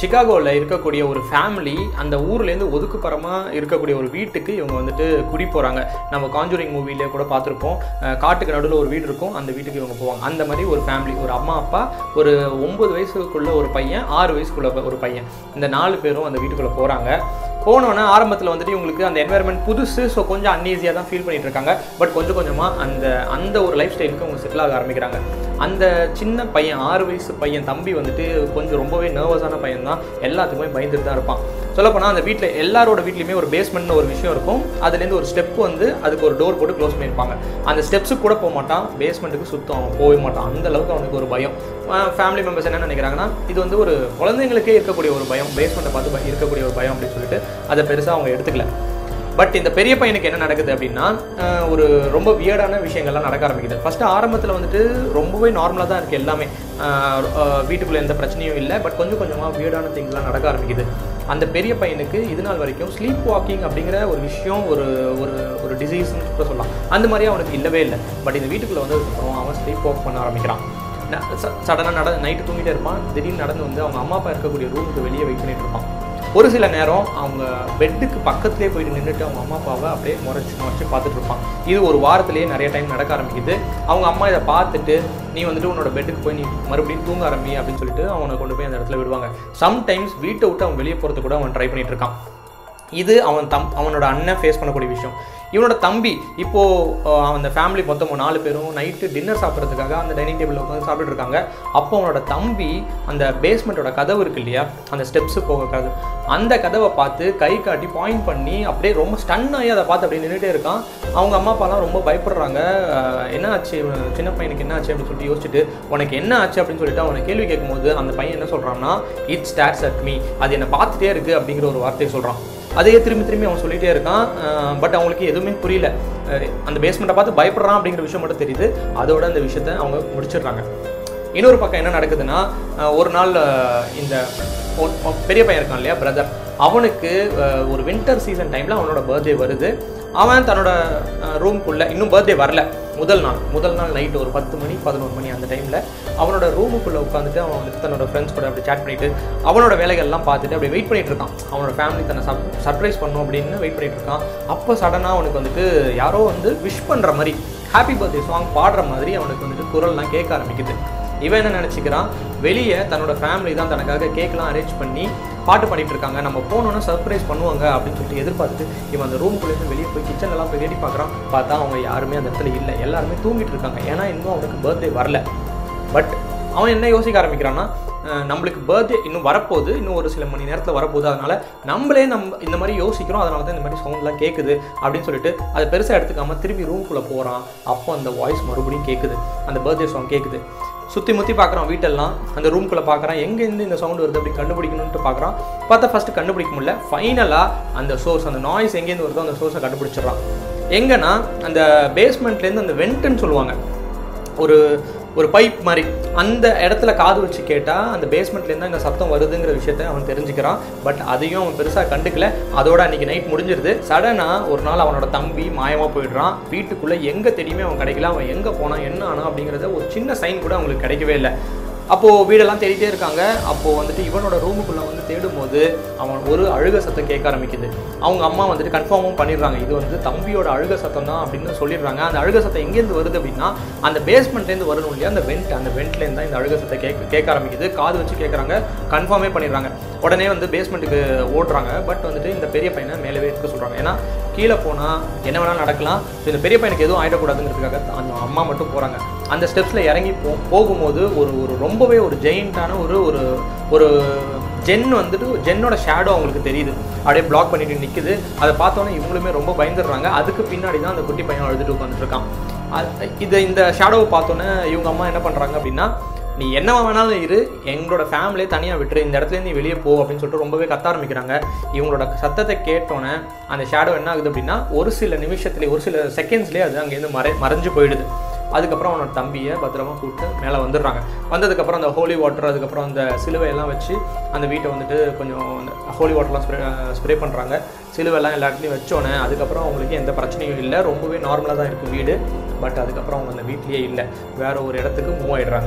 சிகாகோவில் இருக்கக்கூடிய ஒரு ஃபேமிலி அந்த ஊர்லேருந்து ஒதுக்குப்புறமாக இருக்கக்கூடிய ஒரு வீட்டுக்கு இவங்க வந்துட்டு குடி போகிறாங்க நம்ம காஞ்சூரிங் மூவிலே கூட பார்த்துருப்போம். காட்டுக்கு நடுவில் ஒரு வீடு இருக்கும். அந்த வீட்டுக்கு இவங்க போவாங்க. அந்த மாதிரி ஒரு ஃபேமிலி ஒரு அம்மா அப்பா ஒரு ஒம்பது வயசுக்குள்ள ஒரு பையன் ஆறு வயசுக்குள்ள ஒரு பையன். இந்த நாலு பேரும் அந்த வீட்டுக்குள்ளே போகிறாங்க போனோன்னா ஆரம்பத்தில் வந்துட்டு இவங்களுக்கு அந்த என்வாயர்மெண்ட் புதுசு ஸோ கொஞ்சம் அன்ஈஸியாக தான் ஃபீல் பண்ணிட்டு இருக்காங்க. பட் கொஞ்சம் கொஞ்சமாக அந்த அந்த ஒரு லைஃப் ஸ்டைலுக்கு அவங்க செட்டில் ஆக ஆரம்பிக்கிறாங்க. அந்த சின்ன பையன் ஆறு வயசு பையன் தம்பி வந்துட்டு கொஞ்சம் ரொம்பவே நர்வஸான பையன் தான். எல்லாத்துக்குமே பயந்துட்டு தான் இருப்பான். சொல்லப்போனால் அந்த வீட்டில் எல்லாரோட வீட்லையுமே ஒரு பேஸ்மெண்ட்னு ஒரு விஷயம் இருக்கும். அதுலேருந்து ஒரு ஸ்டெப் வந்து அதுக்கு ஒரு டோர் போட்டு க்ளோஸ் பண்ணியிருப்பாங்க. அந்த ஸ்டெப்ஸுக்கு கூட போக மாட்டான். பேஸ்மெண்ட்டுக்கு சுத்தம் அவன் போகவே மாட்டான். அந்த அளவுக்கு அவனுக்கு ஒரு பயம். ஃபேமிலி மெம்பர்ஸ் என்ன நினைக்கிறாங்கன்னா இது வந்து ஒரு குழந்தைங்களுக்கே இருக்கக்கூடிய ஒரு பயம். பேஸ்மெண்ட்டை பார்த்து இருக்கக்கூடிய ஒரு பயம் அப்படின்னு சொல்லிட்டு அதை பெருசாக அவங்க எடுத்துக்கல. பட் இந்த பெரிய பையனுக்கு என்ன நடக்குது அப்படின்னா ஒரு ரொம்ப வியர்டான விஷயங்கள்லாம் நடக்க ஆரம்பிக்குது. ஃபஸ்ட்டு ஆரம்பத்தில் வந்துட்டு ரொம்பவே நார்மலாக தான் இருக்குது எல்லாமே. வீட்டுக்குள்ளே எந்த பிரச்சனையும் இல்லை. பட் கொஞ்சம் கொஞ்சமாக வியர்டான திங்ஸ்லாம் நடக்க ஆரம்பிக்குது. அந்த பெரிய பையனுக்கு இது நாள் வரைக்கும் ஸ்லீப் வாக்கிங் அப்படிங்கிற ஒரு விஷயம் ஒரு ஒரு ஒரு டிசீஸ்னு கூட சொல்லலாம். அந்த மாதிரி அவனுக்கு இல்லவே இல்லை. பட் இந்த வீட்டுக்குள்ளே வந்ததுக்கப்புறம் அவன் ஸ்லீப் வாக் பண்ண ஆரம்பிக்கிறான். சடனாக நட நைட்டு தூங்கிட்டே இருப்பான். திடீர்னு நடந்து வந்து அவங்க அம்மா அப்பா இருக்கக்கூடிய ரூமுக்கு வெளியே வெயிட் பண்ணிட்டு இருப்பான். ஒரு சில நேரம் அவங்க பெட்டுக்கு பக்கத்துலேயே போயிட்டு நின்றுட்டு அவங்க அம்மா அப்பாவை அப்படியே முறைச்சு முறைச்சு பார்த்துட்டு இருப்பான் இது ஒரு வாரத்துலேயே நிறைய டைம் நடக்க ஆரம்பிக்குது. அவங்க அம்மா இதை பார்த்துட்டு நீ வந்துட்டு உன்னோட பெட்டுக்கு போய் நீ மறுபடியும் தூங்க ஆரம்பி அப்படின்னு சொல்லிட்டு அவனை கொண்டு போய் அந்த இடத்துல விடுவாங்க. சம்டைம்ஸ் வீட்டை விட்டு அவன் வெளியே போகிறது கூட அவன் ட்ரை பண்ணிட்டு இருக்கான். இது அவன் தம் அவனோட அண்ணன் ஃபேஸ் பண்ணக்கூடிய விஷயம். இவனோட தம்பி இப்போது அந்த ஃபேமிலி மொத்தம் நாலு பேரும் நைட்டு டின்னர் சாப்பிட்றதுக்காக அந்த டைனிங் டேபிளில் உட்காந்து சாப்பிட்டுட்டு இருக்காங்க. அப்போ அவனோட தம்பி அந்த பேஸ்மெண்ட்டோட கதவு இருக்கு இல்லையா அந்த ஸ்டெப்ஸு போக கதவு. அந்த கதவை பார்த்து கை காட்டி பாயிண்ட் பண்ணி அப்படியே ரொம்ப ஸ்டன் ஆகி அதை பார்த்து அப்படியே நின்றுட்டே இருக்கான். அவங்க அம்மா அப்பாலாம் ரொம்ப பயப்படுறாங்க. என்ன ஆச்சு சின்ன பையனுக்கு என்ன ஆச்சு அப்படின்னு சொல்லிட்டு யோசிச்சுட்டு உனக்கு என்ன ஆச்சு? அப்படின்னு சொல்லிட்டு அவனை கேள்வி கேட்கும்போது அந்த பையன் என்ன சொல்கிறான்னா இட் ஸ்டார்ஸ் அட் மீ அது என்னை பார்த்துட்டே இருக்கு அப்படிங்கிற ஒரு வார்த்தையை சொல்கிறான் அதையே திரும்பி திரும்பி அவன் சொல்லிட்டே இருக்கான். பட் அவங்களுக்கு எதுவுமே புரியல. அந்த பேஸ்மெண்ட்டை பார்த்து பயப்படுறான் அப்படிங்கிற விஷயம் மட்டும் தெரியுது. அதோட அந்த விஷயத்த அவங்க முடிச்சிடுறாங்க. இன்னொரு பக்கம் என்ன நடக்குதுன்னா ஒரு நாள் இந்த பெரிய பையன் இருக்கான் இல்லையா பிரதர் அவனுக்கு ஒரு வின்டர் சீசன் டைமில் அவனோட பர்த்டே வருது. அவன் தன்னோட ரூம்குள்ளே இன்னும் பர்த்டே வரல. முதல் நாள் முதல் நாள் நைட்டு ஒரு பத்து மணி பதினோரு மணி அந்த டைமில் அவனோட ரூமுக்குள்ளே உட்காந்துட்டு அவன் வந்துட்டு தன்னோட ஃப்ரெண்ட்ஸ் கூட அப்படி சேட் பண்ணிட்டு அவனோட வேலைகள்லாம் பார்த்துட்டு அப்படி வெயிட் பண்ணிட்டு இருக்கான். அவனோட ஃபேமிலி தன்னை சர்ப்ரைஸ் பண்ணும் அப்படின்னு வெயிட் பண்ணிட்டு இருக்கான். அப்போ சடனாக அவனுக்கு வந்துட்டு யாரோ வந்து விஷ் பண்ணுற மாதிரி ஹாப்பி பர்த்டே சாங் பாடுற மாதிரி அவனுக்கு வந்துட்டு குரல்லாம் கேட்க ஆரம்பிக்குது. இவன் என்ன நினச்சிக்கிறான்? வெளியே தன்னோட ஃபேமிலி தான் தனக்காக கேக்லாம் அரேஞ்ச் பண்ணி பாட்டு பாடிட்டு இருக்காங்க. நம்ம போனோன்னா சர்ப்ரைஸ் பண்ணுவாங்க அப்படின்னு சொல்லிட்டு எதிர்பார்த்துட்டு இவன் அந்த ரூம்குள்ளேருந்து வெளியே போய் கிச்சன்லாம் போய் தேடி பார்க்குறான் பார்த்தா அவங்க யாருமே அந்த இடத்துல இல்லை. எல்லாருமே தூங்கிட்டு இருக்காங்க. ஏன்னா இன்னும் அவனுக்கு பர்த்டே வரல. பட் அவன் என்ன யோசிக்க ஆரம்பிக்கிறான்னா நம்மளுக்கு பர்த்டே இன்னும் வரப்போகுது. இன்னும் ஒரு சில மணி நேரத்தில் வரப்போகுது. அதனால நம்மளே நம்ம இந்த மாதிரி யோசிக்கிறோம். அதனால தான் இந்த மாதிரி சவுண்ட்லாம் கேட்குது அப்படின்னு சொல்லிட்டு அதை பெருசாக எடுத்துக்காமல் திரும்பி ரூம்குள்ளே போகிறான் அப்போ அந்த வாய்ஸ் மறுபடியும் கேட்குது அந்த பர்த்டே சாங் கேட்குது சுற்றி முற்றி பார்க்குறான் வீட்டெல்லாம். அந்த ரூம்குள்ளே பார்க்குறான். எங்கேருந்து இந்த சவுண்ட் வருது அப்படி கண்டுபிடிக்கணும்ட்டு பார்க்குறான். பார்த்தா ஃபஸ்ட்டு கண்டுபிடிக்க முடியல. ஃபைனலாக அந்த சோர்ஸ் அந்த நாய்ஸ் எங்கேருந்து வருதோ அந்த சோர்ஸை கண்டுபிடிச்சிடுறான். எங்கன்னா அந்த பேஸ்மெண்ட்லேருந்து அந்த வெண்ட்டுன்னு சொல்லுவாங்க. ஒரு ஒரு பைப் மாதிரி. அந்த இடத்துல காது வச்சு கேட்டால் அந்த பேஸ்மெண்ட்லேருந்து அங்கே சத்தம் வருதுங்கிற விஷயத்த அவன் தெரிஞ்சுக்கிறான். பட் அதையும் அவன் பெருசாக கண்டுக்கல. அதோட அன்றைக்கி நைட் முடிஞ்சிருது. சடனாக ஒரு நாள் அவனோட தம்பி மாயமாக போயிடுறான். வீட்டுக்குள்ளே எங்கே தெரியுமே அவன் கிடைக்கல. அவன் எங்கே போனான் என்ன ஆனால் அப்படிங்கிறத ஒரு சின்ன சைன் கூட அவங்களுக்கு கிடைக்கவே இல்லை. அப்போது வீடெல்லாம் தேடிட்டே இருக்காங்க. அப்போது வந்துட்டு இவனோட ரூமுக்குள்ளே வந்து தேடும்போது அவன் ஒரு அழுக சத்தம் கேட்க ஆரம்பிக்குது. அவங்க அம்மா வந்துட்டு கன்ஃபார்மும் பண்ணிடுறாங்க. இது வந்து தம்பியோட அழுக சத்தம் தான் அப்படின்னு சொல்லிடுறாங்க. அந்த அழுக சத்தம் எங்கேருந்து வருது அப்படின்னா அந்த பேஸ்மெண்ட்லேருந்து வரணும் இல்லையா? அந்த வெண்ட் அந்த வெண்ட்லேருந்து தான் இந்த அழுக சத்தம் கேட்க கேட்க ஆரம்பிக்குது. காது வச்சு கேட்குறாங்க. கன்ஃபார்மே பண்ணிடுறாங்க. உடனே வந்து பேஸ்மெண்ட்டுக்கு ஓடுறாங்க. பட் வந்துட்டு இந்த பெரிய பையனை மேலவே இருக்க சொல்கிறாங்க ஏன்னா கீழே போனால் என்ன வேணாலும் நடக்கலாம். இந்த பெரிய பையனுக்கு எதுவும் ஆகிடக்கூடாதுங்கிறதுக்காக அந்த அம்மா மட்டும் போகிறாங்க அந்த ஸ்டெப்ஸில் இறங்கி போ போகும்போது ஒரு ஒரு ரொம்பவே ஒரு ஜெயிண்டான ஒரு ஒரு ஒரு ஜென் வந்துட்டு ஜென்னோட ஷேடோ அவங்களுக்கு தெரியுது. அப்படியே பிளாக் பண்ணிட்டு நிற்குது அதை பார்த்தோன்னே இவங்களுமே ரொம்ப பயந்துடுறாங்க. அதுக்கு பின்னாடி தான் அந்த குட்டி பையன் அழுதுட்டு உட்காந்துருக்கான் இதை இந்த ஷேடோவை பார்த்தோன்னே இவங்க அம்மா என்ன பண்ணுறாங்க அப்படின்னா நீ என்ன வேணாலும் இரு. எங்களோட ஃபேமிலியே தனியாக விட்டுரு. இந்த இடத்துல நீ வெளியே போ அப்படின்னு சொல்லிட்டு ரொம்பவே கத்த ஆரம்பிக்கிறாங்க. இவங்களோட சத்தத்தை கேட்டோன்னே அந்த ஷேடோ என்ன ஆகுது அப்படின்னா ஒரு சில நிமிஷத்துலேயே ஒரு சில செகண்ட்ஸ்லேயே அது அங்கேருந்து மறை மறைஞ்சு போயிடுது. அதுக்கப்புறம் அவனோட தம்பியை பத்திரமா கூப்பிட்டு மேலே வந்துடுறாங்க. வந்ததுக்கப்புறம் அந்த ஹோலி வாட்டர் அதுக்கப்புறம் அந்த சிலுவையெல்லாம் வச்சு அந்த வீட்டை வந்துட்டு கொஞ்சம் அந்த ஹோலி வாட்டர்லாம் ஸ்ப்ரே ஸ்ப்ரே பண்ணுறாங்க சிலுவையெல்லாம் எல்லா இடத்துலையும் வச்சோன்னே அதுக்கப்புறம் அவங்களுக்கு எந்த பிரச்சனையும் இல்லை. ரொம்பவே நார்மலாக தான் இருக்குது வீடு. பட் அதுக்கப்புறம் அவங்க அந்த வீட்லேயே இல்லை. வேறு ஒரு இடத்துக்கு மூவ் ஆகிடுறாங்க